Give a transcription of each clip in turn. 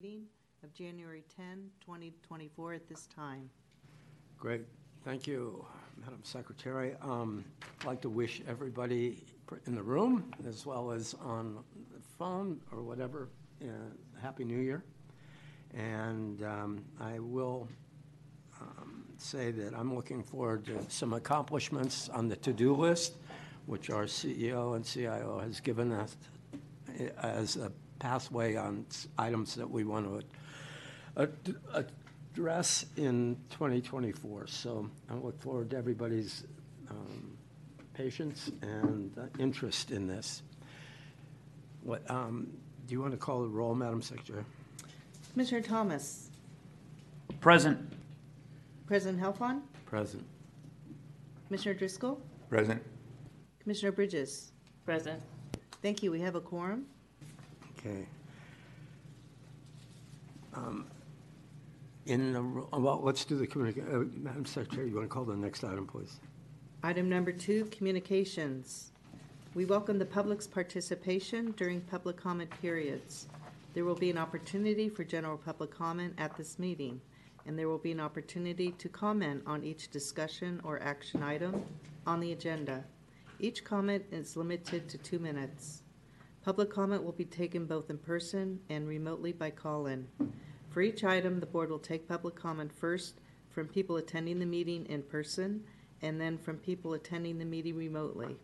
meeting of January 10, 2024 at this time. Great. Thank you, Madam Secretary. Um, I'd like to wish everybody in the room, as well as on the phone or whatever, uh, Happy New Year. And um, I will um, say that I'm looking forward to some accomplishments on the to-do list, which our CEO and CIO has given us uh, as a pathway on items that we want to ad- address in 2024. So I look forward to everybody's um, patience and uh, interest in this. What, um, do you want to call the roll, Madam Secretary? Commissioner Thomas, Present. President Helfand, Present. Commissioner Driscoll, Present. Commissioner Bridges. Present. Thank you. We have a quorum. Okay. Um, In, the ro- well, let's do the communica, uh, Madam Secretary, you want to call the next item, please? Item number two, communications. We welcome the public's participation during public comment periods. There will be an opportunity for general public comment at this meeting, and there will be an opportunity to comment on each discussion or action item on the agenda. Each comment is limited to two minutes. Public comment will be taken both in person and remotely by call-in. For each item, the board will take public comment first from people attending the meeting in person and then from people attending the meeting remotely.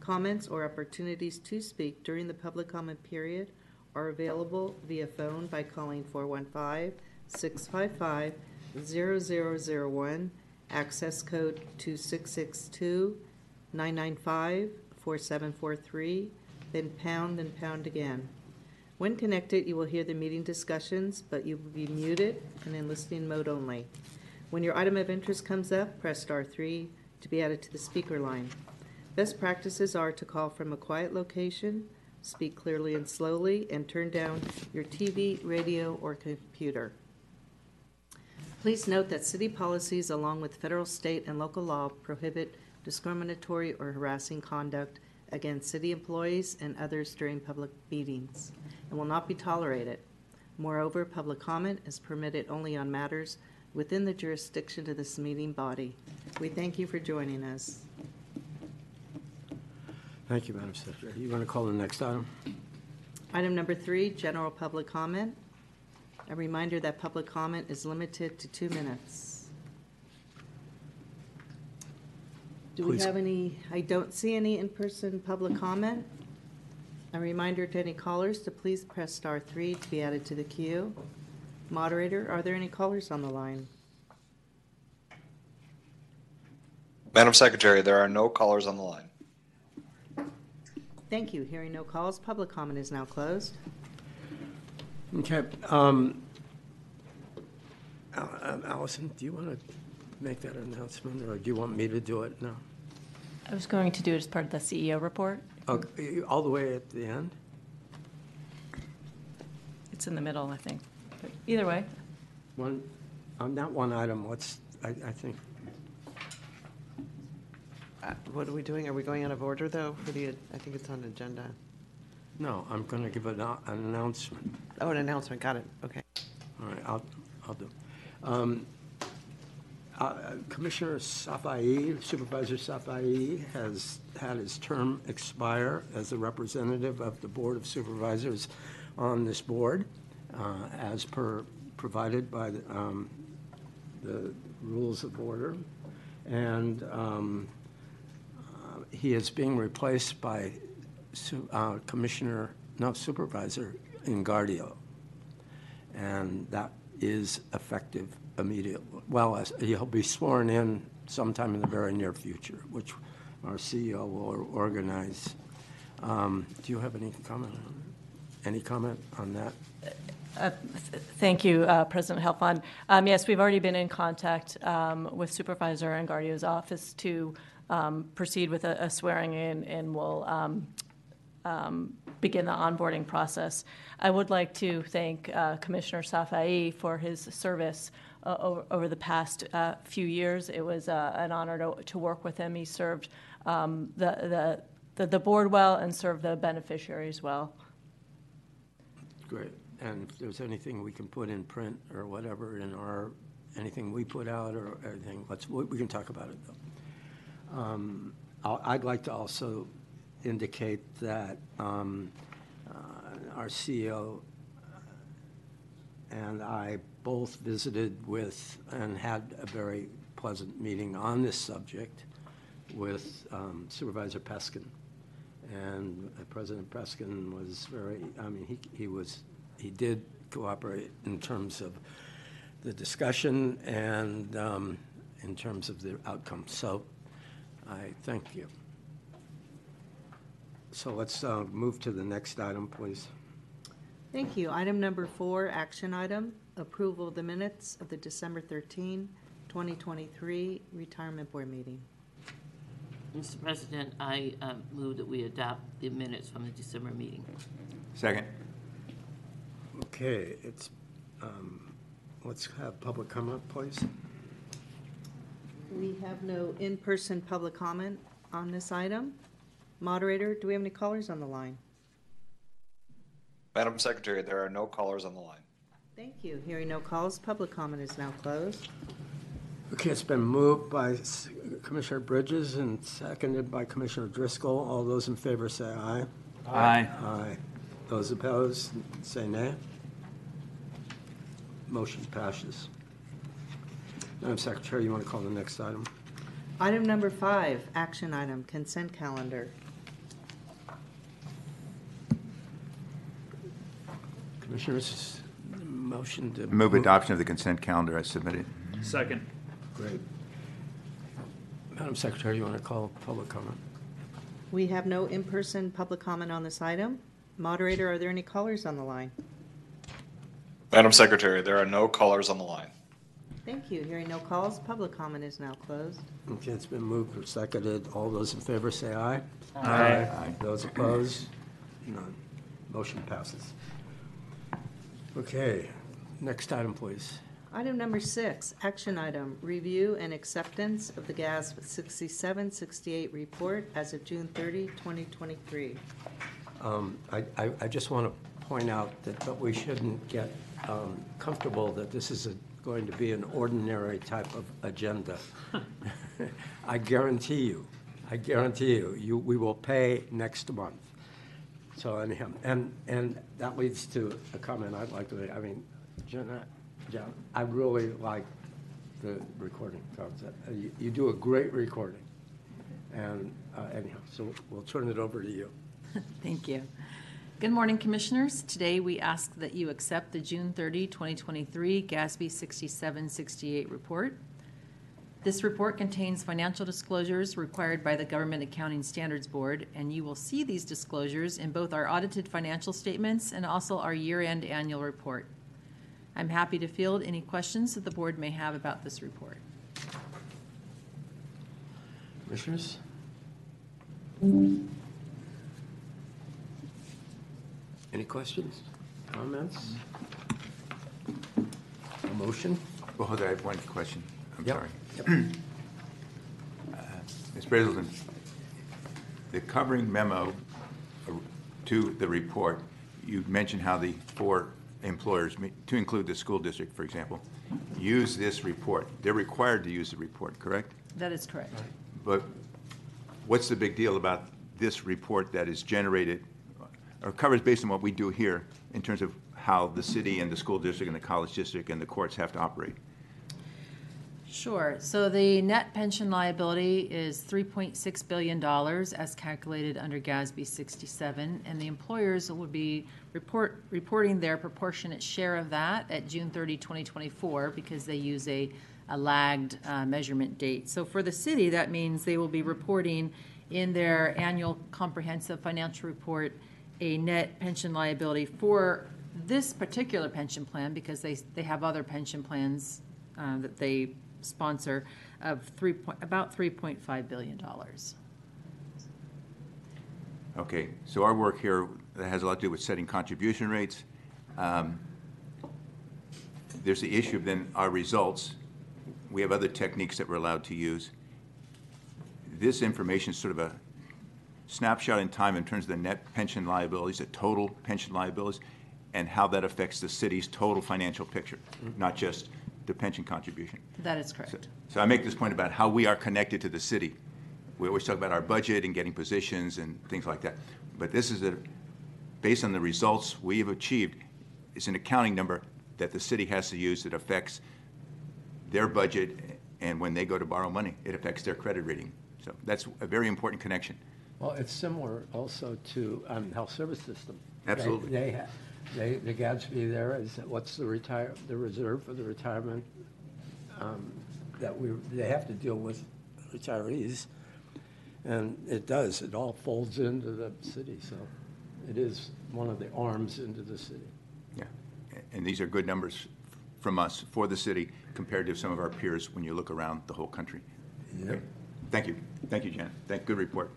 Comments or opportunities to speak during the public comment period are available via phone by calling 415-655-0001, access code 2662-995-4743, then pound and pound again. When connected, you will hear the meeting discussions, but you will be muted and in listening mode only. When your item of interest comes up, press star three to be added to the speaker line. Best practices are to call from a quiet location, speak clearly and slowly, and turn down your TV, radio, or computer. Please note that city policies, along with federal, state, and local law, prohibit discriminatory or harassing conduct against city employees and others during public meetings and will not be tolerated. Moreover, public comment is permitted only on matters within the jurisdiction of this meeting body. We thank you for joining us. Thank you, Madam Secretary. You want to call the next item? Item number three, general public comment. A reminder that public comment is limited to two minutes. Do we Please. have any, I don't see any in-person public comment. A reminder to any callers to please press star three to be added to the queue. Moderator, are there any callers on the line? Madam Secretary, there are no callers on the line. Thank you. Hearing no calls, public comment is now closed. Okay. um, Al- um, Allison, do you want to make that announcement, or do you want me to do it now? I was going to do it as part of the CEO report. Okay, All the way at the end? It's in the middle, I think. But Either way, One, on that one item, what's, I, I think, Uh, What are we doing? Are we going out of order, though, for the, I think it's on agenda. no, I'm going to give an an announcement. Oh, an announcement, got it, okay. All right, I'll, I'll do. Um, uh, Commissioner Safai, Supervisor Safai has had his term expire as a representative of the Board of Supervisors on this board, uh, as per provided by the, um, the rules of order. And um, uh, he is being replaced by uh, Commissioner, no, Supervisor Engardio and that is effective immediately. Well, he'll be sworn in sometime in the very near future, which our CEO will organize. Um, Do you have any comment, on any comment on that? uh, th- thank you, uh, President Helfand. Um, Yes, we've already been in contact um, with Supervisor Engardio's office to um, proceed with a a swearing in, and we'll um, um, begin the onboarding process. I would like to thank uh, Commissioner Safai for his service uh, over, over the past uh, few years. It was uh, an honor to, to work with him. He served um, the, the, the, the board well and served the beneficiaries well. Great. and if there's anything we can put in print or whatever in our, anything we put out or anything, let's, we can talk about it, though. Um, I'd like to also indicate that um, uh, our CEO and I both visited with and had a very pleasant meeting on this subject with um, Supervisor Peskin. And uh, President Peskin was very, I mean, he, he was, he did cooperate in terms of the discussion and um, in terms of the outcome. So I thank you. So let's uh, move to the next item, please. Thank you. Item number four, action item, approval of the minutes of the December 13, 2023 Retirement Board meeting. Mr. President, I um, move that we adopt the minutes from the December meeting. Second. Okay, it's, um, let's have public comment, please. We have no in-person public comment on this item. Moderator, do we have any callers on the line? Madam Secretary, there are no callers on the line. Thank you. Hearing no calls, public comment is now closed. Okay, it's been moved by S- Commissioner Bridges and seconded by Commissioner Driscoll. All those in favor say aye. Aye. Aye. Those opposed, say nay. Motion passes. Madam Secretary, you want to call the next item? Item number five, action item, consent calendar. Commissioners, motion to. Move adoption of the consent calendar as submitted. Second. Great. Madam Secretary, you want to call public comment? We have no in-person public comment on this item. Moderator, are there any callers on the line? Madam Secretary, there are no callers on the line. Thank you. Hearing no calls, public comment is now closed. Okay, it's been moved or seconded. All those in favor say aye. Aye. Those opposed? None. Motion passes. Okay, next item, please. Item number six, action item, review and acceptance of the GASB 6768 report as of June 30, 2023. Um, I I- I just want to point out that, but we shouldn't get um, comfortable that this is a- going to be an ordinary type of agenda. I guarantee you, I guarantee you, you, we will pay next month. So anyhow, and, and that leads to a comment I'd like to make. I mean, Jenna, Jen, I really like the recording concept. Uh, You, you do a great recording. And uh, anyhow, so we'll turn it over to you. Thank you. Good morning, Commissioners. Today, we ask that you accept the June 30, 2023 GASB 6768 report. This report contains financial disclosures required by the Government Accounting Standards Board, and you will see these disclosures in both our audited financial statements and also our year-end annual report. I'm happy to field any questions that the board may have about this report. Commissioners? Any questions, comments? A motion? Well, hold on, I have one question. I'm Yep. sorry. Yep. Ms. Brazelton, the covering memo uh, to the report, you mentioned how the four employers, to include the school district, for example, use this report. They're required to use the report, correct? That is correct. But what's the big deal about this report that is generated or covers based on what we do here in terms of how the city and the school district and the college district and the courts have to operate? Sure. So the net pension liability is $3.6 billion as calculated under GASB 67, and the employers will be report, reporting their proportionate share of that at June 30, 2024, because they use a, a lagged uh, measurement date. So for the city, that means they will be reporting in their annual comprehensive financial report a net pension liability for this particular pension plan, because they, they have other pension plans uh, that they sponsor of three point, about three point five billion dollars. Okay, so our work here that has a lot to do with setting contribution rates. Um, There's the issue of then our results. We have other techniques that we're allowed to use. This information is sort of a snapshot in time in terms of the net pension liabilities, the total pension liabilities. and how that affects the city's total financial picture, not just the pension contribution. That is So- correct. So I make this point about how we are connected to the city. We always talk about our budget and getting positions and things like that. But this is a, based on the results we have achieved, it's an accounting number that the city has to use that affects their budget, and when they go to borrow money, it affects their credit rating. So that's a very important connection. Well, it's similar also to um, health service system. Absolutely. They, ha- they, the GASB there is, what's the retire, the reserve for the retirement? um, That we, they have to deal with retirees. And it does, it all folds into the city, so it is one of the arms into the city. Yeah. And these are good numbers from us for the city compared to some of our peers when you look around the whole country. Yep. Thank you. Thank you, Janet. Thank, good report.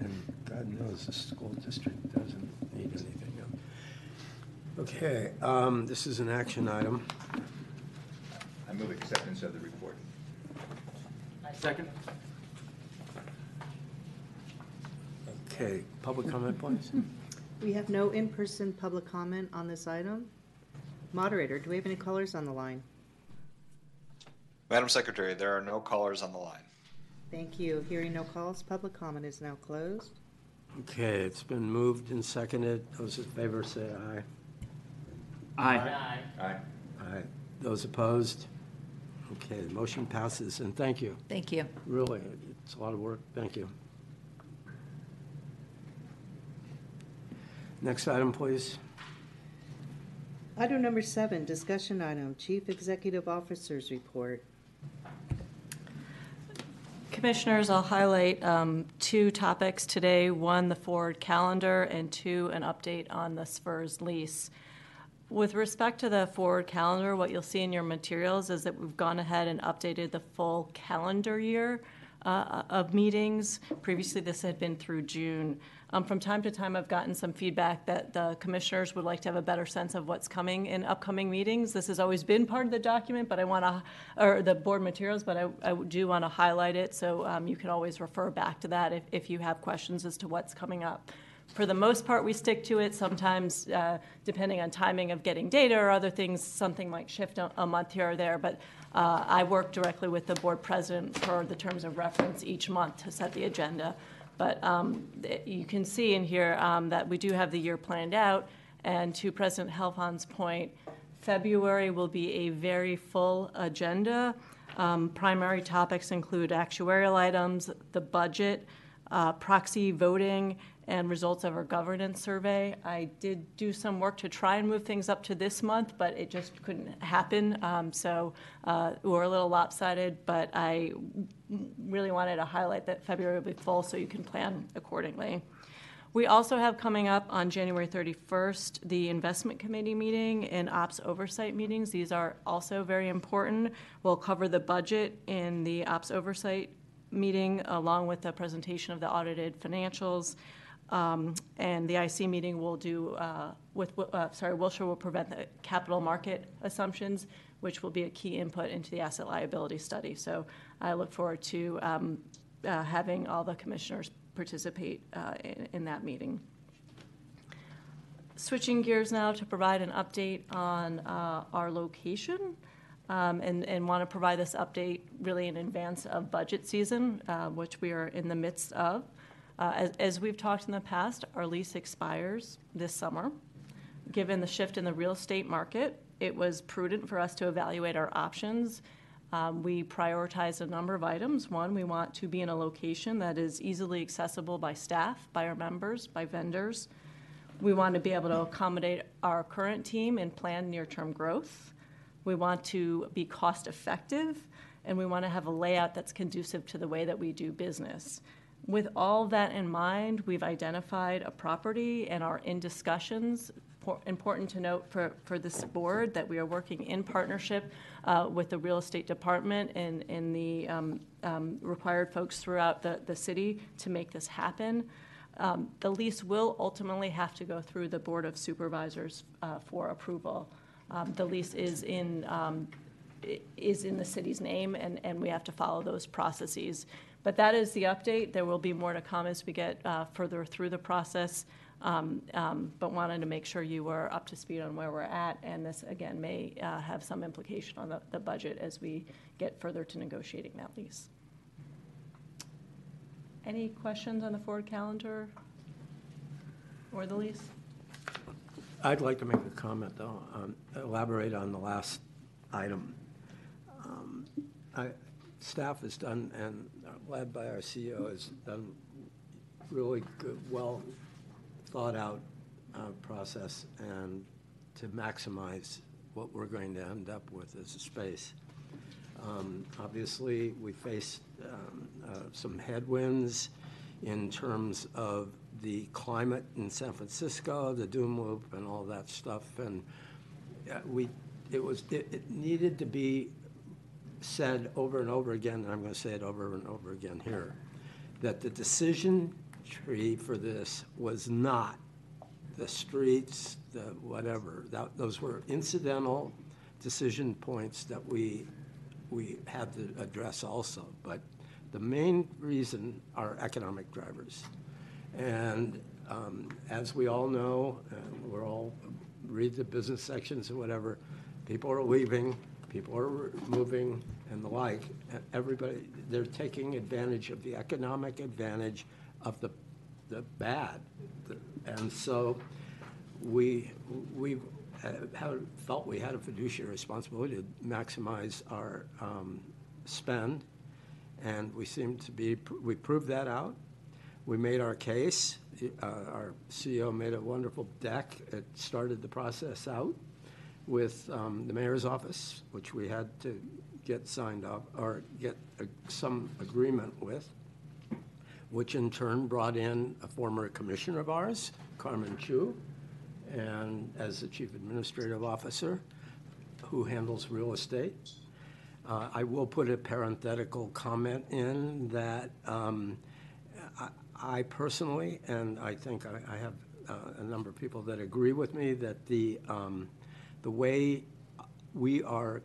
And God knows the school district doesn't need anything. Okay, um, this is an action item. I move acceptance of the report. Second? Okay, public comment, please? We have no in-person public comment on this item. Moderator, do we have any callers on the line? Madam Secretary, there are no callers on the line. Thank you. Hearing no calls, public comment is now closed. Okay, it's been moved and seconded. Those in favor say aye. Aye. Aye. Aye. Those opposed? Okay, the motion passes, and thank you. Thank you. Really, it's a lot of work. Thank you. Next item, please. Item number seven, discussion item, Chief Executive Officer's Report. Commissioners, I'll highlight um, two topics today. One, the forward calendar, and two, an update on the SFERS lease. With respect to the forward calendar, what you'll see in your materials is that we've gone ahead and updated the full calendar year uh, of meetings. Previously, this had been through June. Um, From time to time, I've gotten some feedback that the commissioners would like to have a better sense of what's coming in upcoming meetings. This has always been part of the document, but I want to, or the board materials, but I I do want to highlight it, so um, you can always refer back to that if if you have questions as to what's coming up. For the most part, we stick to it. Sometimes, uh, depending on timing of getting data or other things, something might shift a, a month here or there. But uh, I work directly with the board president for the terms of reference each month to set the agenda. But um, you can see in here um, that we do have the year planned out. And to President Helfand's point, February will be a very full agenda. Um, Primary topics include actuarial items, the budget, uh, proxy voting, and results of our governance survey. I did do some work to try and move things up to this month, but it just couldn't happen. Um, So uh, we're a little lopsided, but I really wanted to highlight that February will be full so you can plan accordingly. We also have coming up on January 31st, the Investment Committee meeting and Ops Oversight meetings. These are also very important. We'll cover the budget in the Ops Oversight meeting, along with the presentation of the audited financials. Um, And the IC meeting will do, uh, with, uh, sorry, Wilshire will prevent the capital market assumptions, which will be a key input into the asset liability study. So I look forward to um, uh, having all the commissioners participate uh, in in that meeting. Switching gears now to provide an update on uh, our location, um, and, and want to provide this update really in advance of budget season, uh, which we are in the midst of. Uh, As, as we've talked in the past, our lease expires this summer. Given the shift in the real estate market, it was prudent for us to evaluate our options. Um, We prioritized a number of items. One, we want to be in a location that is easily accessible by staff, by our members, by vendors. We want to be able to accommodate our current team and plan near-term growth. We want to be cost-effective, and we want to have a layout that's conducive to the way that we do business. With all that in mind, we've identified a property and are in discussions. Po- Important to note for, for this board that we are working in partnership uh, with the real estate department and, and the um, um, required folks throughout the, the city to make this happen. Um, The lease will ultimately have to go through the Board of Supervisors uh, for approval. Um, The lease is in, um, is in the city's name, and, and we have to follow those processes. But that is the update. There will be more to come as we get uh, further through the process. um, um, but wanted to make sure you were up to speed on where we're at. And this, again, may uh, have some implication on the, the budget as we get further to negotiating that lease. Any questions on the forward calendar or the lease? I'd like to make a comment, though, um, elaborate on the last item. Um, I- Staff has done, and led by our CEO, has done really good, well thought-out uh, process and to maximize what we're going to end up with as a space. Um, Obviously, we faced um, uh, some headwinds in terms of the climate in San Francisco, the doom loop and all that stuff. And uh, we, it was, it it needed to be said over and over again, and I'm going to say it over and over again here, that the decision tree for this was not the streets, the whatever. That, those were incidental decision points that we, we had to address also. But the main reason are economic drivers. And um, as we all know, uh, we're all, read the business sections or whatever, people are leaving, people are moving and the like. Everybody, they're taking advantage of the economic advantage of the, the bad. And so we, we uh, had, felt we had a fiduciary responsibility to maximize our um, spend. And we seem to be, we proved that out. We made our case. Uh, Our CEO made a wonderful deck. It started the process out with um, the mayor's office, which we had to get signed up, or get some agreement with, which in turn brought in a former commissioner of ours, Carmen Chu, and as the chief administrative officer, who handles real estate. Uh, I will put a parenthetical comment in that um, I- I personally, and I think I I have uh, a number of people that agree with me, that the, um, the way we are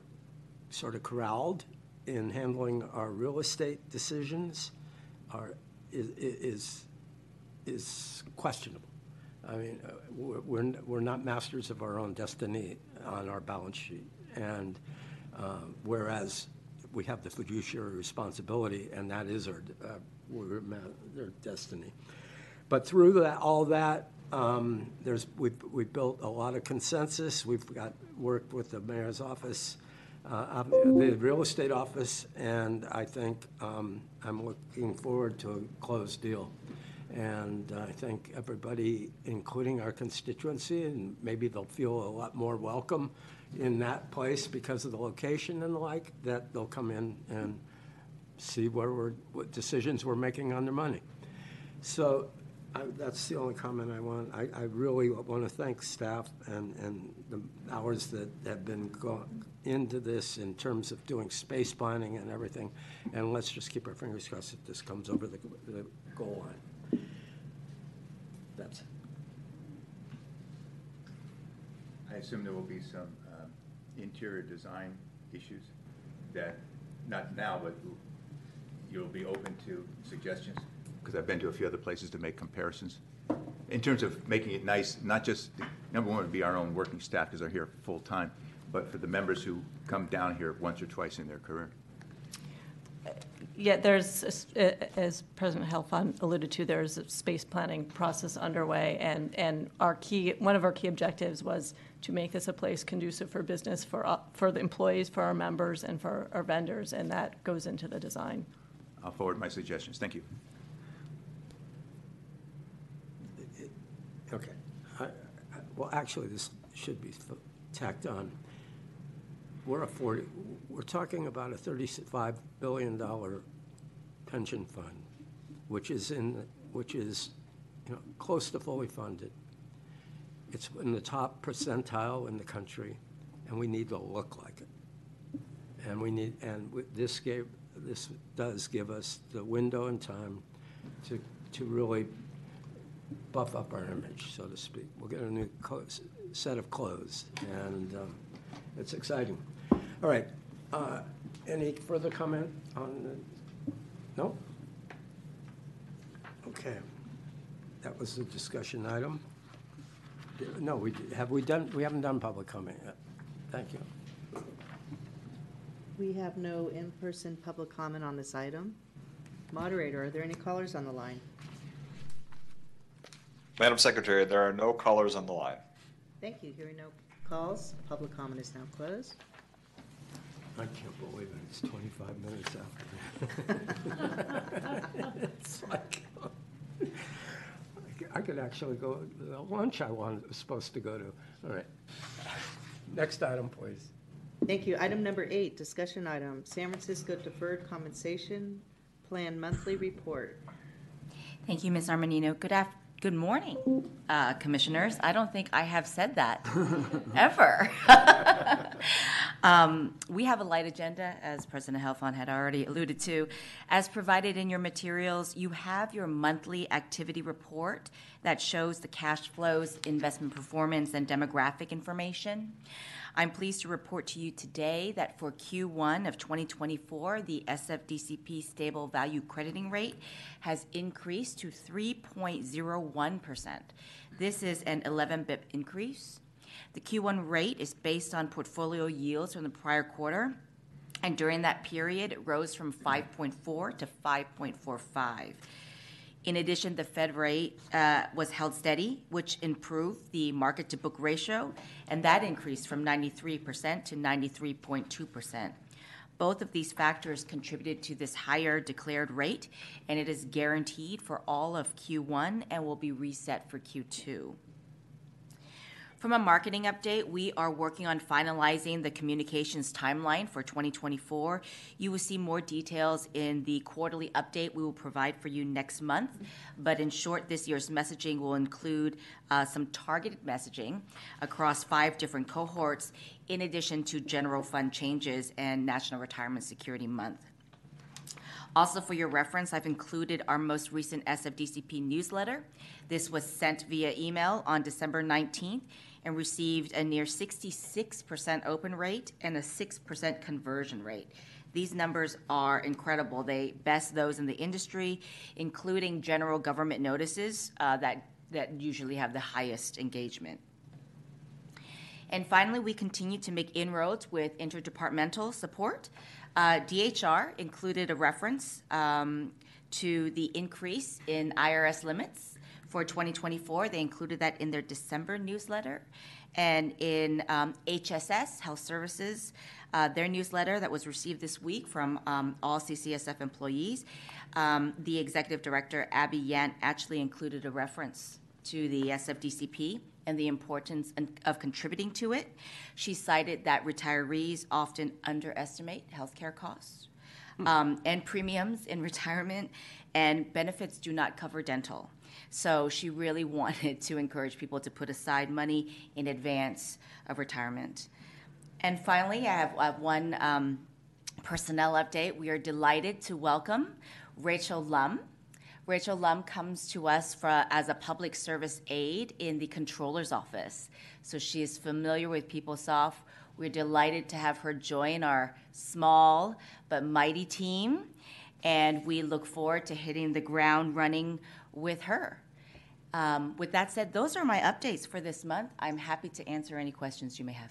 sort of corralled in handling our real estate decisions are, is, is, is questionable. I mean, uh, we're, we're not masters of our own destiny on our balance sheet. And uh, whereas we have the fiduciary responsibility, and that is our, uh, we're, destiny. But through that, all that, um, there's, we've, we've built a lot of consensus. We've got, worked with the mayor's office, uh, the real estate office, and I think, um, I'm looking forward to a closed deal. And I think everybody, including our constituency, and maybe they'll feel a lot more welcome in that place because of the location and the like, that they'll come in and see where we're, what decisions we're making on their money. So I- that's the only comment I want. I, I really want to thank staff and, and the hours that have been go into this in terms of doing space planning and everything. And let's just keep our fingers crossed that this comes over the, the goal line. That's it. I assume there will be some um, interior design issues that, not now, but you'll be open to suggestions? Because I've been to a few other places to make comparisons. In terms of making it nice, not just, number one would be our own working staff, because they're here full-time, but for the members who come down here once or twice in their career. Yeah, there's, as President Helfand alluded to, there's a space planning process underway, and, and our key, one of our key objectives was to make this a place conducive for business, for, uh, for the employees, for our members, and for our vendors, and that goes into the design. I'll forward my suggestions. Thank you. Okay. I- I- Well, actually, this should be tacked on. We're a 40, we're talking about a $35 billion pension fund, which is in, which is, you know, close to fully funded. It's in the top percentile in the country, and we need to look like it. And we need, and this gave, this does give us the window and time to, to really buff up our image, so to speak. We'll get a new set of clothes, and um, it's exciting. All right, uh, any further comment on, the- no? Okay. That was the discussion item. No, we, have we done, we haven't done public comment yet. Thank you. We have no in-person public comment on this item. Moderator, are there any callers on the line? Madam Secretary, there are no callers on the line. Thank you. Hearing no calls, public comment is now closed. I can't believe it, it's 25 minutes after. It's like, I could actually go, the lunch I wanted, was supposed to go to. All right. Next item, please. Thank you. Item number eight, discussion item, San Francisco Deferred Compensation Plan Monthly Report. Thank you, Ms. Armanino. Good af, good morning, uh, Commissioners. I don't think I have said that, ever. Um, We have a light agenda, as President Helfand had already alluded to. As provided in your materials, you have your monthly activity report that shows the cash flows, investment performance, and demographic information. I'm pleased to report to you today that for Q1 of 2024, the SFDCP stable value crediting rate has increased to 3.01%. This is an 11 BIP increase. The Q1 rate is based on portfolio yields from the prior quarter, and during that period, it rose from 5.4 to 5.45. In addition, the Fed rate uh, was held steady, which improved the market-to-book ratio, and that increased from 93% to 93.2%. Both of these factors contributed to this higher declared rate, and it is guaranteed for all of Q1 and will be reset for Q2. From a marketing update, we are working on finalizing the communications timeline for 2024. You will see more details in the quarterly update we will provide for you next month. But in short, this year's messaging will include uh, some targeted messaging across five different cohorts, in addition to general fund changes and National Retirement Security Month. Also, for your reference, I've included our most recent SFDCP newsletter. This was sent via email on December 19th and received a near 66% open rate and a 6% conversion rate. These numbers are incredible. They best those in the industry, including general government notices uh, that, that usually have the highest engagement. And finally, we continue to make inroads with interdepartmental support. Uh, DHR included a reference um, to the increase in IRS limits for 2024. They included that in their December newsletter. And in um, HSS, Health Services, uh, their newsletter that was received this week from um, all CCSF employees, um, the executive director, Abby Yant, actually included a reference to the SFDCP and the importance of contributing to it. She cited that retirees often underestimate healthcare costs um, and premiums in retirement, and benefits do not cover dental. So she really wanted to encourage people to put aside money in advance of retirement. And finally, I have, I have one um, personnel update. We are delighted to welcome Rachel Lum. Rachel Lum comes to us for, as a public service aide in the controller's office. So she is familiar with PeopleSoft. We're delighted to have her join our small but mighty team, and we look forward to hitting the ground running with her. Um, with that said, those are my updates for this month. I'm happy to answer any questions you may have.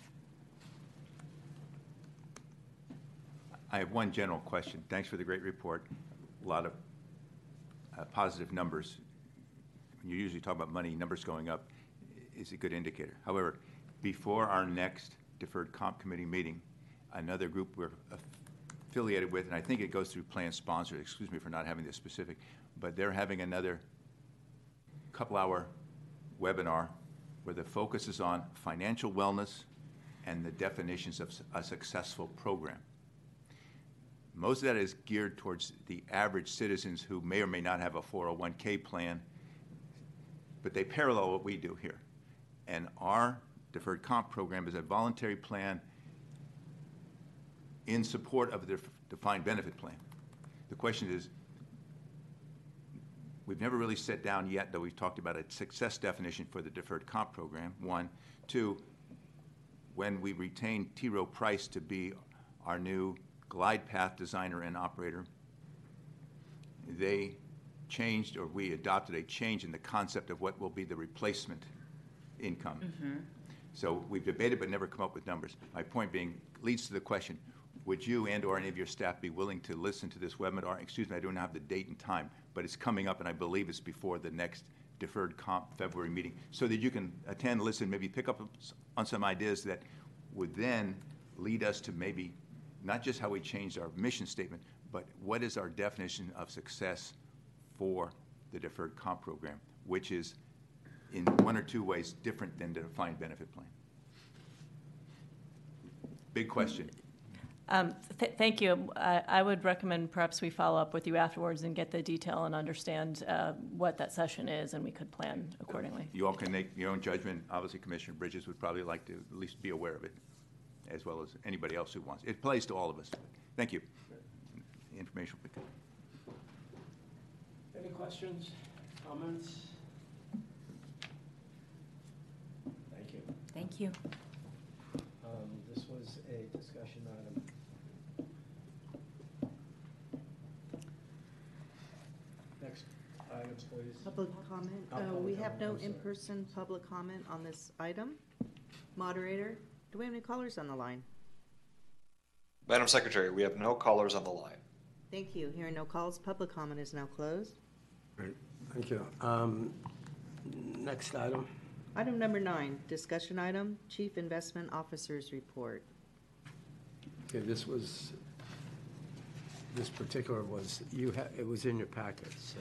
I have one general question. Thanks for the great report. A lot of uh, positive numbers. When you usually talk about money, numbers going up is a good indicator. However, before our next deferred comp committee meeting, another group we're affiliated with, and I think it goes through plan sponsor, excuse me for not having this specific, but they're having another couple-hour webinar where the focus is on financial wellness and the definitions of a successful program. Most of that is geared towards the average citizens who may or may not have a 401k plan, but they parallel what we do here. And our deferred comp program is a voluntary plan in support of the defined benefit plan. The question is, we've never really sat down yet, though we've talked about a success definition for the deferred comp program, one. Two, when we retain T. Rowe Price to be our new glide path designer and operator, they changed, or we adopted a change in the concept of what will be the replacement income. Mm-hmm. So we've debated but never come up with numbers. My point being, leads to the question, would you and/or any of your staff be willing to listen to this webinar? Excuse me, I don't have the date and time, but it's coming up, and I believe it's before the next deferred comp February meeting, so that you can attend, listen, maybe pick up on some ideas that would then lead us to maybe, not just how we changed our mission statement, but what is our definition of success for the deferred comp program, which is in one or two ways different than the defined benefit plan? Big question. Um, th- Thank you. I I would recommend perhaps we follow up with you afterwards and get the detail and understand uh, what that session is, and we could plan accordingly. You all can make your own judgment. Obviously, Commissioner Bridges would probably like to at least be aware of it, as well as anybody else who wants. It applies to all of us. Thank you. Information. Any questions, comments? Thank you. Thank you. Um, This was a discussion item. Next items, please. Public comment? Oh, Uh, public We have comment, no I'm sorry. in-person public comment on this item. Moderator, do we have any callers on the line? Madam Secretary, we have no callers on the line. Thank you. Hearing no calls, public comment is now closed. Great, thank you. Um, Next item. Item number nine, discussion item, Chief Investment Officer's Report. Okay, this was, this particular was, you had, it was in your packet, so.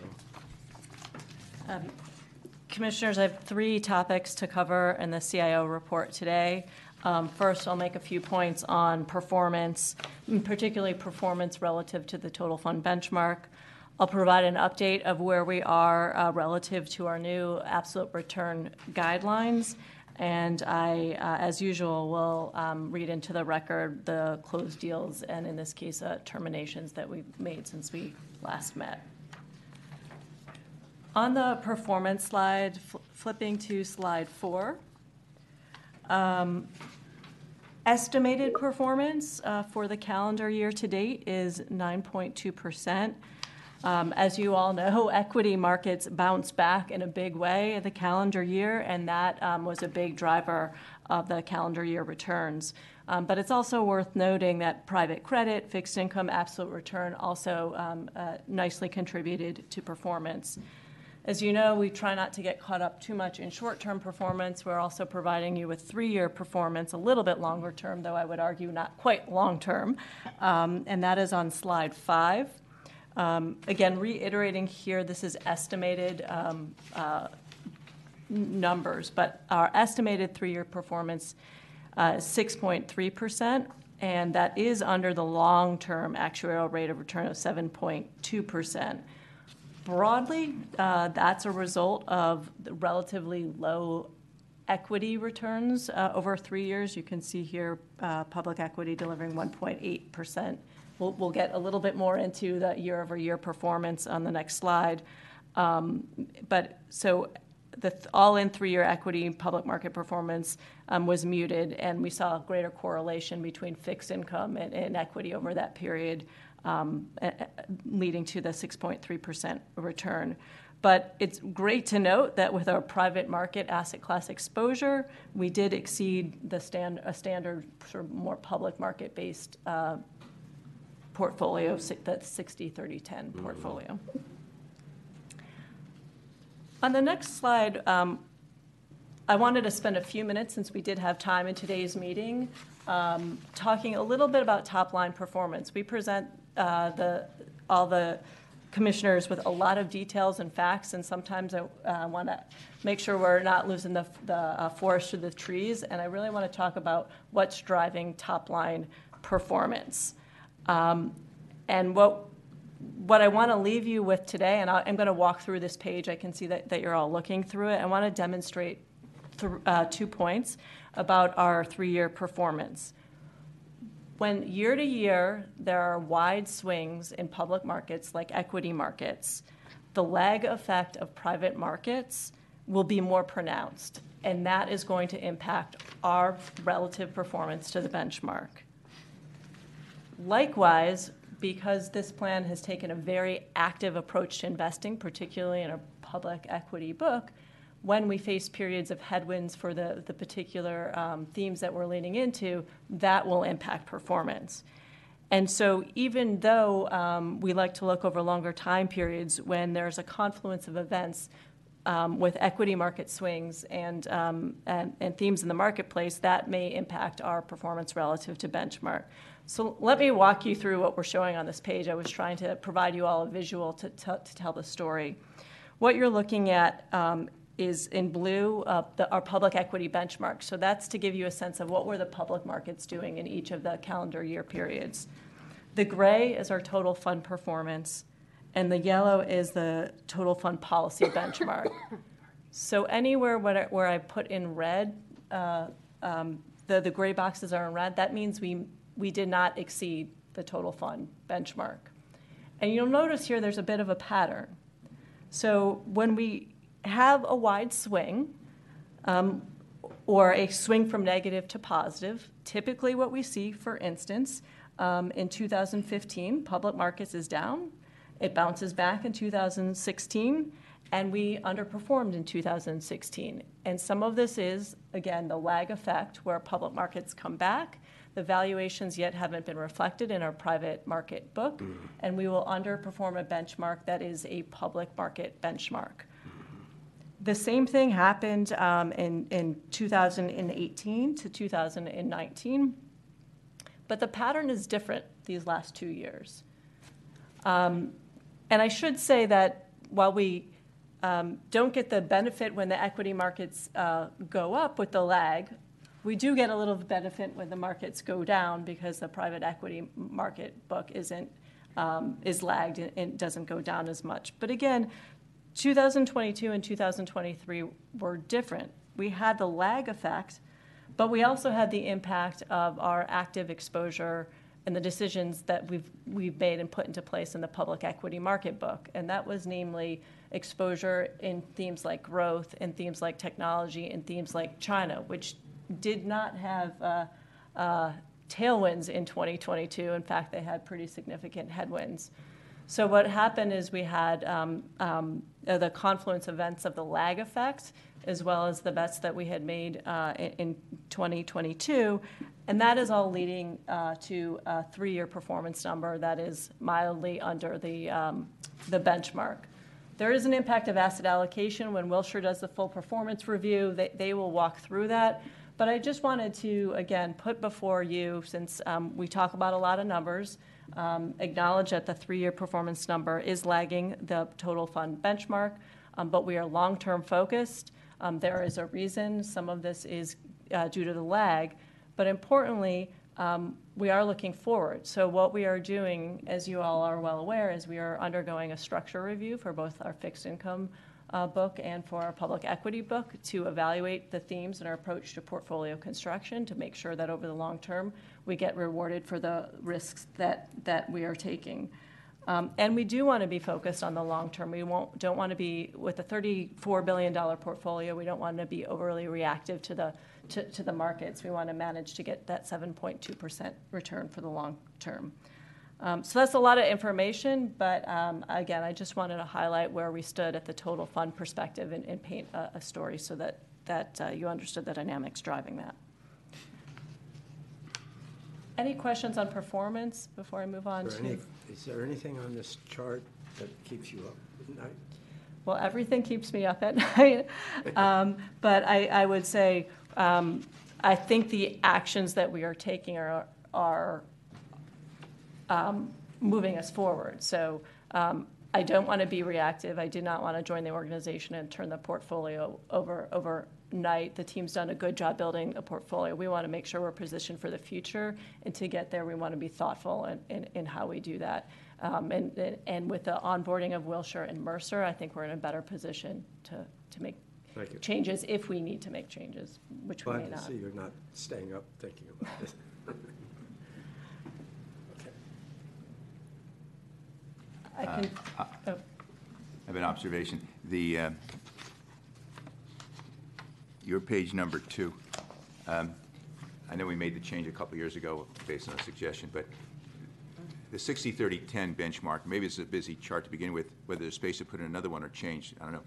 Commissioners, I have three topics to cover in the CIO report today. Um, First, I'll make a few points on performance, particularly performance relative to the total fund benchmark. I'll provide an update of where we are uh, relative to our new absolute return guidelines. And I, uh, as usual, will um, read into the record the closed deals and, in this case, uh, terminations that we've made since we last met. On the performance slide, fl- flipping to slide four, um, estimated performance uh, for the calendar year to date is 9.2%. Um, As you all know, equity markets bounced back in a big way the calendar year, and that um, was a big driver of the calendar year returns. Um, But it's also worth noting that private credit, fixed income, absolute return also um, uh, nicely contributed to performance. As you know, we try not to get caught up too much in short-term performance. We're also providing you with three-year performance, a little bit longer term, though I would argue not quite long-term. Um, And that is on slide five. Um, Again, reiterating here, this is estimated um, uh, numbers, but our estimated three-year performance uh, is 6.3%, and that is under the long-term actuarial rate of return of 7.2%. Broadly, uh, that's a result of the relatively low equity returns uh, over three years. You can see here, uh, public equity delivering 1.8%. We'll, get a little bit more into the year-over-year performance on the next slide. Um, But, so the th- all-in three-year equity public market performance um, was muted, and we saw a greater correlation between fixed income and equity over that period, um, leading to the 6.3% return. But it's great to note that with our private market asset class exposure, we did exceed the stand, a standard sort of more public market-based uh, portfolio, that 60-30-10 portfolio. On the next slide, um, I wanted to spend a few minutes, since we did have time in today's meeting, um, talking a little bit about top-line performance. We present uh, the, all the commissioners with a lot of details and facts, and sometimes I want to make sure we're not losing the, the uh, forest through the trees, and I really want to talk about what's driving top-line performance. Um, And what, what I want to leave you with today, and I- I'm going to walk through this page, I can see that, that you're all looking through it. I want to demonstrate th- uh, two points about our three-year performance. When year to year, there are wide swings in public markets like equity markets, the lag effect of private markets will be more pronounced, and that is going to impact our relative performance to the benchmark. Likewise, because this plan has taken a very active approach to investing, particularly in a public equity book, when we face periods of headwinds for the, the particular um, themes that we're leaning into, that will impact performance. And so even though um, we like to look over longer time periods when there's a confluence of events um, with equity market swings and, um, and, and themes in the marketplace, that may impact our performance relative to benchmark. So let me walk you through what we're showing on this page. I was trying to provide you all a visual to, to, to tell the story. What you're looking at um, is in blue, uh, the, our public equity benchmark. So that's to give you a sense of what were the public markets doing in each of the calendar year periods. The gray is our total fund performance, and the yellow is the total fund policy benchmark. So anywhere where, where I put in red, uh, um, the, the gray boxes are in red, that means we, we did not exceed the total fund benchmark. And you'll notice here there's a bit of a pattern. So when we have a wide swing, um, or a swing from negative to positive, typically what we see, for instance, um, in 2015, public markets is down. It bounces back in 2016, and we underperformed in 2016. And some of this is, again, the lag effect where public markets come back. The valuations yet haven't been reflected in our private market book, and we will underperform a benchmark that is a public market benchmark. The same thing happened um, in, in 2018 to 2019, but the pattern is different these last two years. Um, and I should say that while we um, don't get the benefit when the equity markets uh, go up with the lag, we do get a little benefit when the markets go down because the private equity market book isn't um, is lagged and, and doesn't go down as much. But again, 2022 and 2023 were different. We had the lag effect, but we also had the impact of our active exposure and the decisions that we've, we've made and put into place in the public equity market book. And that was namely exposure in themes like growth, and themes like technology, and themes like China, which did not have uh, uh, tailwinds in 2022. In fact, they had pretty significant headwinds. So what happened is we had um, um, uh, the confluence events of the lag effect, as well as the bets that we had made uh, in, in 2022, and that is all leading uh, to a three-year performance number that is mildly under the um, the benchmark. There is an impact of asset allocation when Wilshire does the full performance review. They, they will walk through that. But I just wanted to, again, put before you, since um, we talk about a lot of numbers, um, acknowledge that the three-year performance number is lagging the total fund benchmark, um, but we are long-term focused. Um, there is a reason. Some of this is uh, due to the lag, but importantly, um, we are looking forward. So what we are doing, as you all are well aware, is we are undergoing a structure review for both our fixed income uh, book and for our public equity book to evaluate the themes and our approach to portfolio construction to make sure that over the long term we get rewarded for the risks that, that we are taking. Um, and we do want to be focused on the long term. We won't, don't want to be, with a $34 billion portfolio, we don't want to be overly reactive to the, to, to the markets. We want to manage to get that 7.2% return for the long term. Um, so that's a lot of information, but um, again, I just wanted to highlight where we stood at the total fund perspective and, and paint a, a, story so that, that uh, you understood the dynamics driving that. Any questions on performance before I move on Is there to? any- Is there anything on this chart that keeps you up at night? Well, everything keeps me up at night. Um, But I, I would say, um, I think the actions that we are taking are, are um, moving us forward. So um, I don't want to be reactive. I did not want to join the organization and turn the portfolio over overnight. The team's done a good job building a portfolio. We want to make sure we're positioned for the future, and to get there, we want to be thoughtful in, in, in how we do that. Um, and, and with the onboarding of Wilshire and Mercer, I think we're in a better position to, to make Thank you. changes if we need to make changes, which we may Glad to not. see you're not staying up thinking about this. Okay. I can, oh, have an observation. The, uh, your page number two, um, I know we made the change a couple years ago based on a suggestion, but the 60-30-10 benchmark, maybe it's a busy chart to begin with, whether there's space to put in another one or change, I don't know.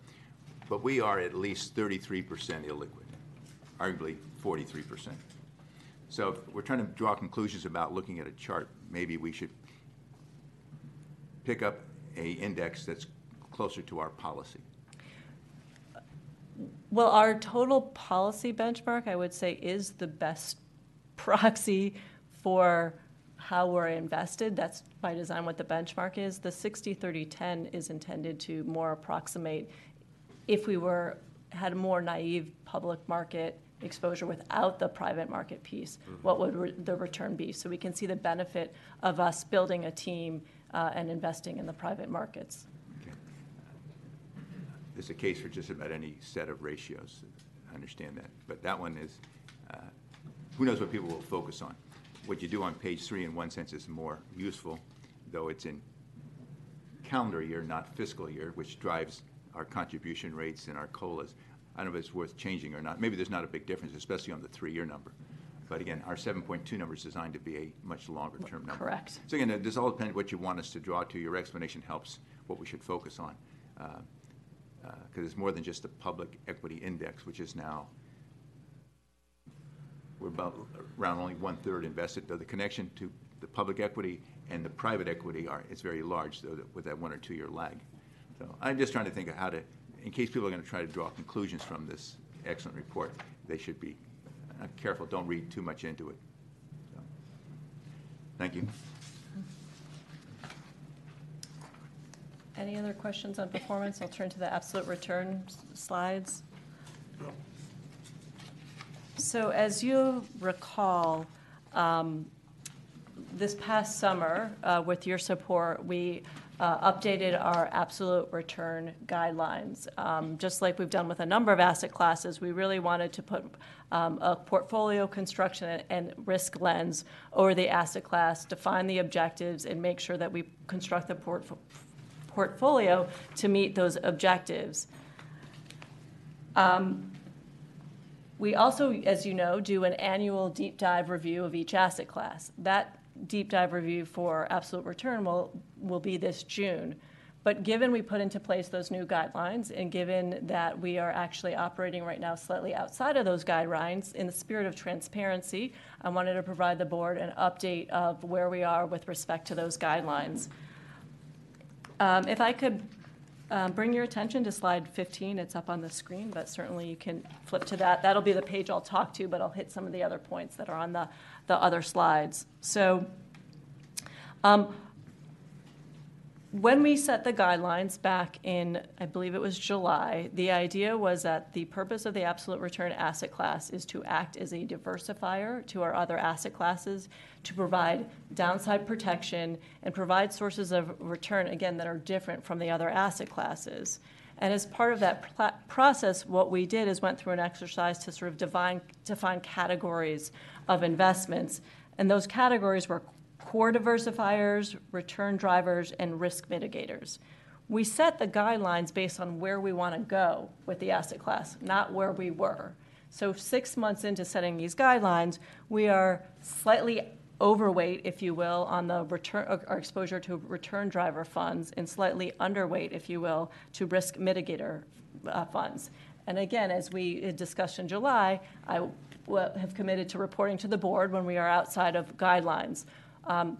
But we are at least 33% illiquid, arguably 43%. So if we're trying to draw conclusions about looking at a chart, maybe we should pick up a index that's closer to our policy. Well, our total policy benchmark, I would say, is the best proxy for how we're invested. That's by design what the benchmark is. The 60, 30, 10 is intended to more approximate if we were, had a more naive public market exposure without the private market piece, mm-hmm. what would re- the return be? So we can see the benefit of us building a team uh, and investing in the private markets. Okay. It's a case for just about any set of ratios. I understand that. But that one is, uh, who knows what people will focus on. What you do on page three, in one sense, is more useful, though it's in calendar year, not fiscal year, which drives our contribution rates and our COLAs. I don't know if it's worth changing or not. Maybe there's not a big difference, especially on the three-year number. But again, our 7.2 number is designed to be a much longer-term number. Correct. So again, this all depends what you want us to draw to. Your explanation helps what we should focus on. Uh, uh, because it's more than just the public equity index, which is now, we're about around only one-third invested, though the connection to the public equity and the private equity are, is very large, though, with that one or two-year lag. So I'm just trying to think of how to, in case people are going to try to draw conclusions from this excellent report, they should be uh, careful, don't read too much into it. So, Thank you. Any other questions on performance? I'll turn to the absolute return s- slides. So as you recall, um, this past summer, uh, with your support, we uh, updated our absolute return guidelines. Um, Just like we've done with a number of asset classes, we really wanted to put um, a portfolio construction and- risk lens over the asset class, define the objectives, and make sure that we construct the portf- portfolio to meet those objectives. Um, We also, as you know, do an annual deep dive review of each asset class. That deep dive review for absolute return will, will be this June. But given we put into place those new guidelines, and given that we are actually operating right now slightly outside of those guidelines, in the spirit of transparency, I wanted to provide the board an update of where we are with respect to those guidelines. Um, If I could um, bring your attention to slide 15, it's up on the screen, but certainly you can flip to that. That'll be the page I'll talk to, but I'll hit some of the other points that are on the, the other slides. So um, when we set the guidelines back in, I believe it was July, the idea was that the purpose of the absolute return asset class is to act as a diversifier to our other asset classes, to provide downside protection and provide sources of return, again, that are different from the other asset classes. And as part of that pla- process, what we did is went through an exercise to sort of define, define categories of investments. And those categories were core diversifiers, return drivers, and risk mitigators. We set the guidelines based on where we want to go with the asset class, not where we were. So six months into setting these guidelines, we are slightly overweight, if you will, on the return, our exposure to return driver funds, and slightly underweight, if you will, to risk mitigator uh, funds. And again, as we discussed in July, I have committed to reporting to the board when we are outside of guidelines. Um,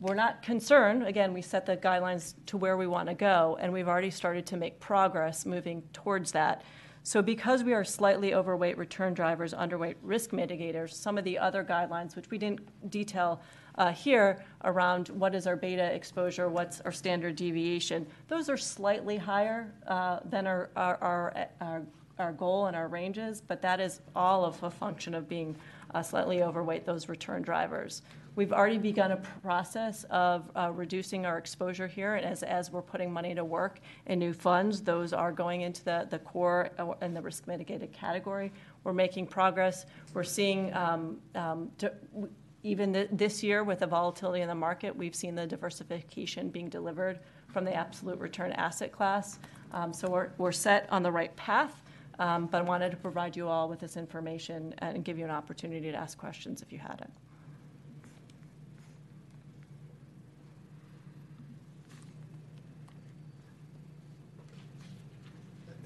We're not concerned, again, we set the guidelines to where we want to go, and we've already started to make progress moving towards that. So because we are slightly overweight return drivers, underweight risk mitigators, some of the other guidelines, which we didn't detail uh, here, around what is our beta exposure, what's our standard deviation, those are slightly higher uh, than our, our, our, our our goal and our ranges, but that is all of a function of being uh, slightly overweight those return drivers. We've already begun a process of uh, reducing our exposure here, and as, as we're putting money to work in new funds, those are going into the, the core uh, and the risk mitigated category. We're making progress. We're seeing, um, um, to, even th- this year with the volatility in the market, we've seen the diversification being delivered from the absolute return asset class. Um, so we're, we're set on the right path. Um, But I wanted to provide you all with this information and give you an opportunity to ask questions if you had it.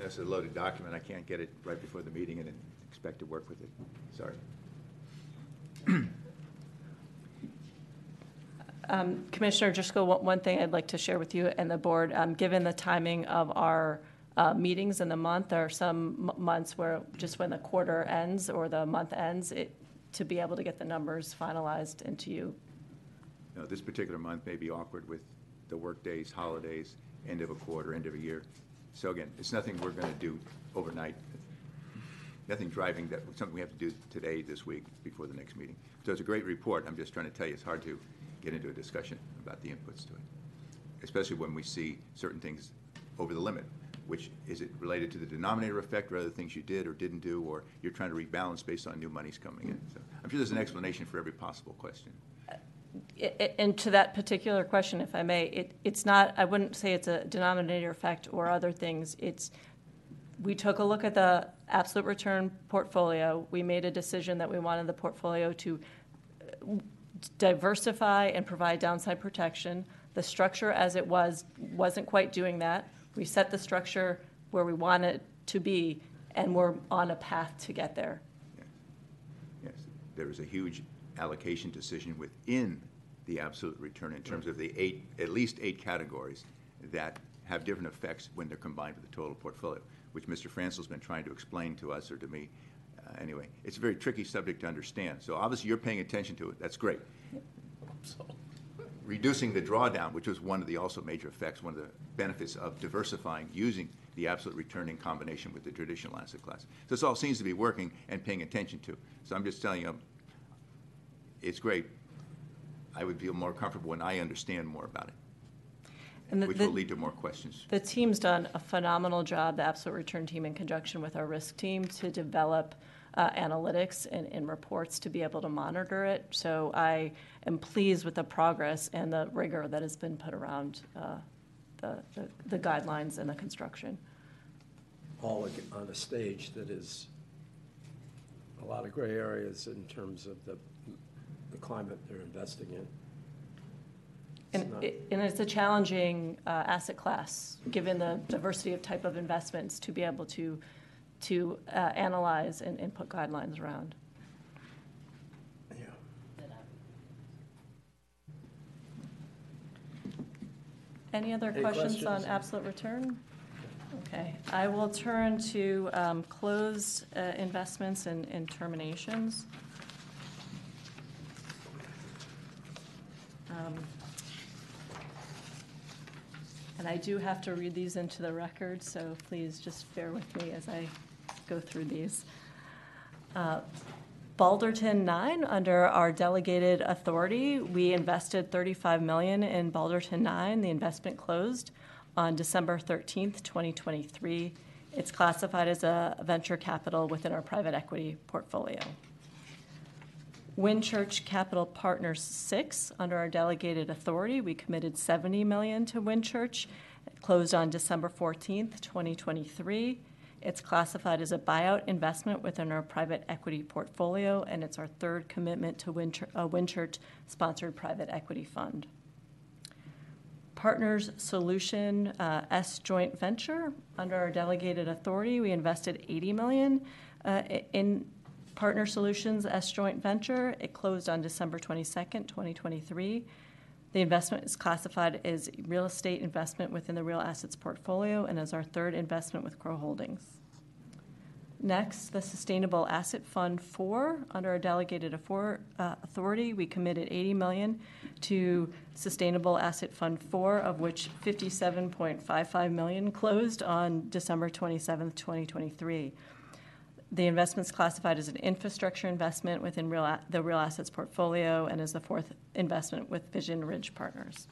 That's a loaded document. I can't get it right before the meeting and expect to work with it. Sorry. Um, Commissioner Driscoll, one one thing I'd like to share with you and the board, um, given the timing of our uh, meetings in the month, there are some m- months where, just when the quarter ends or the month ends, it, to be able to get the numbers finalized into you. No, this particular month may be awkward with the workdays, holidays, end of a quarter, end of a year. So again, it's nothing we're going to do overnight. Nothing driving that, something we have to do today, this week, before the next meeting. So it's a great report. I'm just trying to tell you, it's hard to get into a discussion about the inputs to it, especially when we see certain things over the limit, which, is it related to the denominator effect or other things you did or didn't do, or you're trying to rebalance based on new monies coming in? So I'm sure there's an explanation for every possible question. And to that particular question, if I may, it, it's not, I wouldn't say it's a denominator effect or other things. It's, we took a look at the absolute return portfolio. We made a decision that we wanted the portfolio to uh, diversify and provide downside protection. The structure as it was, wasn't quite doing that. We set the structure where we want it to be, and we're on a path to get there. Yes, there is a huge allocation decision within the absolute return in terms of the eight, at least eight categories that have different effects when they're combined with the total portfolio, which Mr. Francel's been trying to explain to us or to me. Uh, Anyway, it's a very tricky subject to understand. So obviously, you're paying attention to it. That's great. Reducing the drawdown, which was one of the also major effects, one of the benefits of diversifying, using the absolute return in combination with the traditional asset class. So this all seems to be working and paying attention to. So I'm just telling you, it's great. I would feel more comfortable when I understand more about And it, the- which the- will lead to more questions. The team's done a phenomenal job, the Absolute Return team, in conjunction with our risk team, to develop uh, analytics and, and reports to be able to monitor it. So I am pleased with the progress and the rigor that has been put around uh, the, the- the guidelines and the construction. all ag- on a stage that is a lot of gray areas in terms of the, the climate they're investing in. It's And not- it- and it's a challenging uh, asset class, given the diversity of type of investments, to be able to, to uh, analyze and, and put guidelines around. Yeah. Any other Any questions on questions? absolute return? Okay, I will turn to um, closed uh, investments and and terminations. Um, And I do have to read these into the record, so please just bear with me as I go through these. Uh, Balderton 9, under our delegated authority, we invested 35 million in Balderton 9. The investment closed on December 13th, 2023. It's classified as a venture capital within our private equity portfolio. Wynnchurch Capital Partners 6, under our delegated authority, we committed 70 million to Wynnchurch. It closed on December 14th, 2023. It's classified as a buyout investment within our private equity portfolio, and it's our third commitment to a Wynnchurch-sponsored private equity fund. Partners Solution uh, S joint venture, under our delegated authority, we invested 80 million uh, in Partner Solutions S joint venture. It closed on December 22nd, 2023. The investment is classified as real estate investment within the real assets portfolio and as our third investment with Crow Holdings. Next, the Sustainable Asset Fund 4, under our delegated uh, authority, we committed 80 million to Sustainable Asset Fund 4, of which 57.55 million closed on December 27th, 2023. The investment's classified as an infrastructure investment within real, the real assets portfolio and is the fourth investment with Vision Ridge Partners.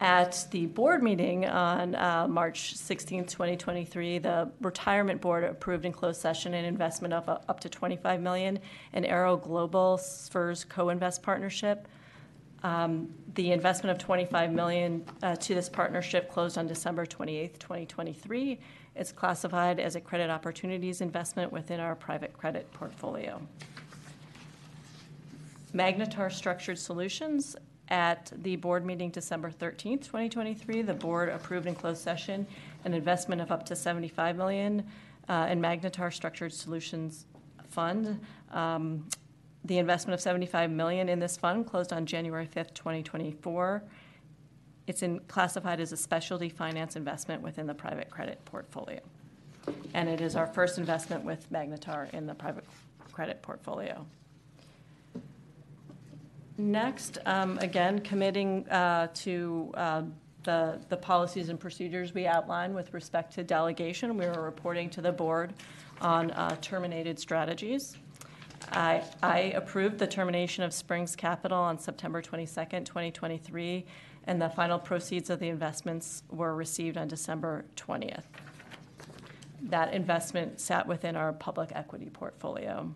At the board meeting on uh, March 16th, 2023, the retirement board approved in closed session an investment of uh, up to 25 million in Arrow Global FERS co-invest partnership. Um, The investment of 25 million uh, to this partnership closed on December 28, 2023. It's classified as a credit opportunities investment within our private credit portfolio. Magnetar Structured Solutions At the board meeting December 13th, 2023, the board approved in closed session an investment of up to 75 million uh, in Magnetar Structured Solutions Fund. Um, The investment of 75 million in this fund closed on January 5th, 2024. It's in, classified as a specialty finance investment within the private credit portfolio. And it is our first investment with Magnetar in the private credit portfolio. Next, um, again, committing uh, to uh, the, the policies and procedures we outlined with respect to delegation. We are reporting to the board on uh, terminated strategies. I, I approved the termination of Springs Capital on September 22nd, 2023, and the final proceeds of the investments were received on December 20th. That investment sat within our public equity portfolio.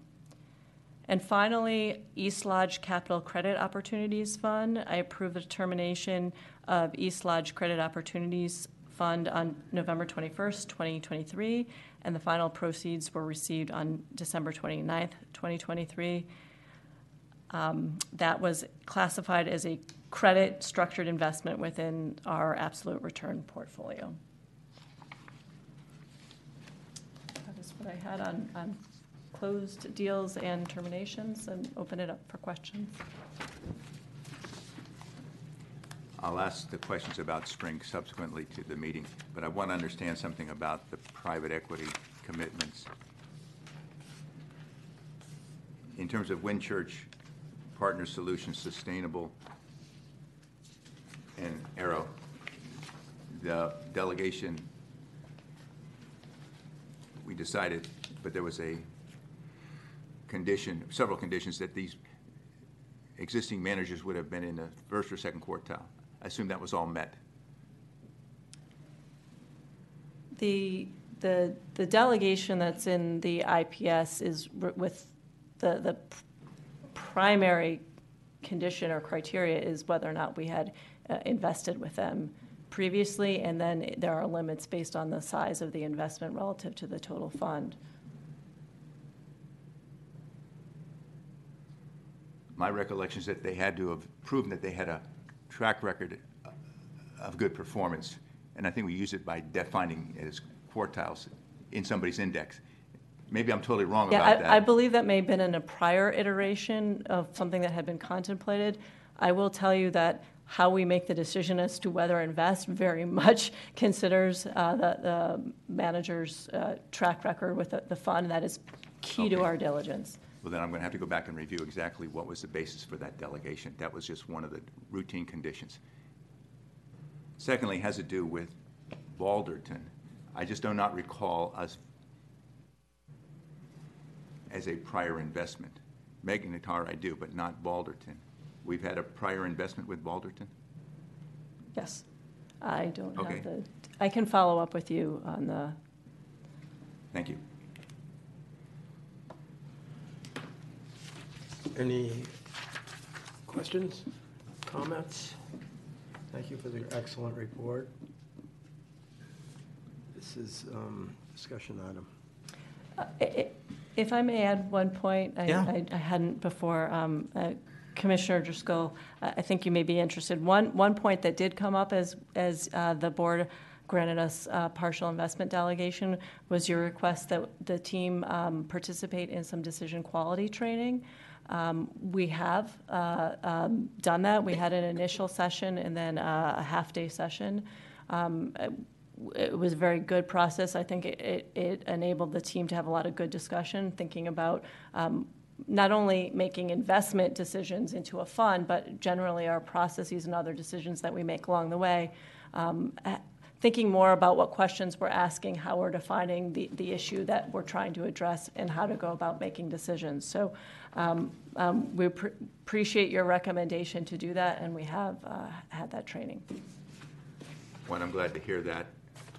And finally, East Lodge Capital Credit Opportunities Fund. I approved the termination of East Lodge Credit Opportunities Fund on November 21st, 2023, and the final proceeds were received on December 29th, 2023. Um, That was classified as a credit structured investment within our absolute return portfolio. That is what I had on, on closed deals and terminations, and open it up for questions. I'll ask the questions about Spring subsequently to the meeting, but I want to understand something about the private equity commitments. In terms of Wynnchurch Partner Solutions Sustainable and Arrow, the delegation, we decided, but there was a condition, several conditions that these existing managers would have been in the first or second quartile. I assume that was all met. The, the, the delegation that's in the IPS is r- with, the, the p- primary condition or criteria is whether or not we had uh, invested with them previously, and then there are limits based on the size of the investment relative to the total fund. My recollection is that they had to have proven that they had a track record of good performance, and I think we use it by defining it as quartiles in somebody's index. Maybe I'm totally wrong Yeah, about that. I, I believe that may have been in a prior iteration of something that had been contemplated. I will tell you that how we make the decision as to whether to invest very much considers uh, the, the manager's uh, track record with the, the fund. That is key to our diligence. Well, then I'm going to have to go back and review exactly what was the basis for that delegation. That was just one of the routine conditions. Secondly, has to do with Balderton. I just do not recall us as a prior investment. Magnetar I do, but not Balderton. We've had a prior investment with Balderton? Yes. I don't Okay. have the, I can follow up with you on the, Thank you. Any questions, comments? Thank you for the excellent report. This is um, discussion item. Uh, I- If I may add one point, I- Yeah. I I hadn't before. um, uh, Commissioner Driscoll, I think you may be interested. One, one point that did come up as, as uh, the board granted us uh, partial investment delegation was your request that the team um, participate in some decision quality training. Um, We have uh, um, done that. We had an initial session and then uh, a half-day session. Um, uh, it was a very good process. I think it, it, it enabled the team to have a lot of good discussion, thinking about um, not only making investment decisions into a fund, but generally our processes and other decisions that we make along the way. Um, thinking more about what questions we're asking, how we're defining the, the issue that we're trying to address, and how to go about making decisions. So um, um, we pr- appreciate your recommendation to do that, and we have uh, had that training. One, I'm glad to hear that.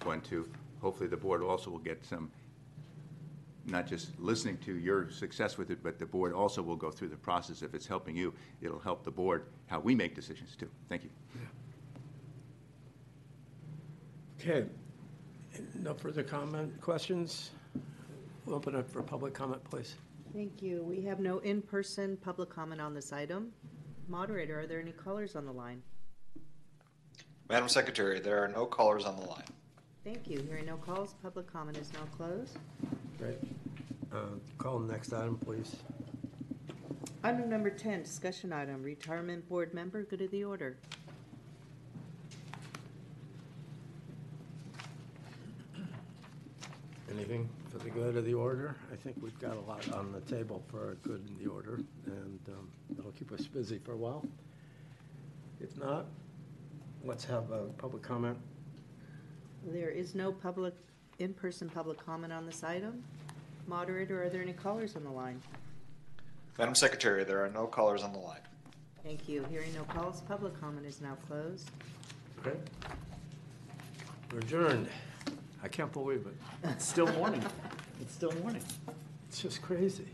One, two, hopefully the board also will get some, not just listening to your success with it, but the board also will go through the process. If it's helping you, it'll help the board, how we make decisions too. Thank you. Okay, no further comment, questions? We'll Open up for public comment, please. Thank you. We have no in-person public comment on this item. Moderator, are there any callers on the line? Madam Secretary, there are no callers on the line. Thank you. Hearing no calls, public comment is now closed. Great. Uh, Call the next item, please. Item number 10, discussion item, retirement board member, good of the order. Anything for the good of the order? I think we've got a lot on the table for good in the order, and um, that'll keep us busy for a while. If not, let's have a public comment. There is no public, in-person public comment on this item. Moderator, are there any callers on the line? Madam Secretary, there are no callers on the line. Thank you. Hearing no calls, public comment is now closed. Okay. We're adjourned. I can't believe it. It's still morning. It's still morning. It's just crazy.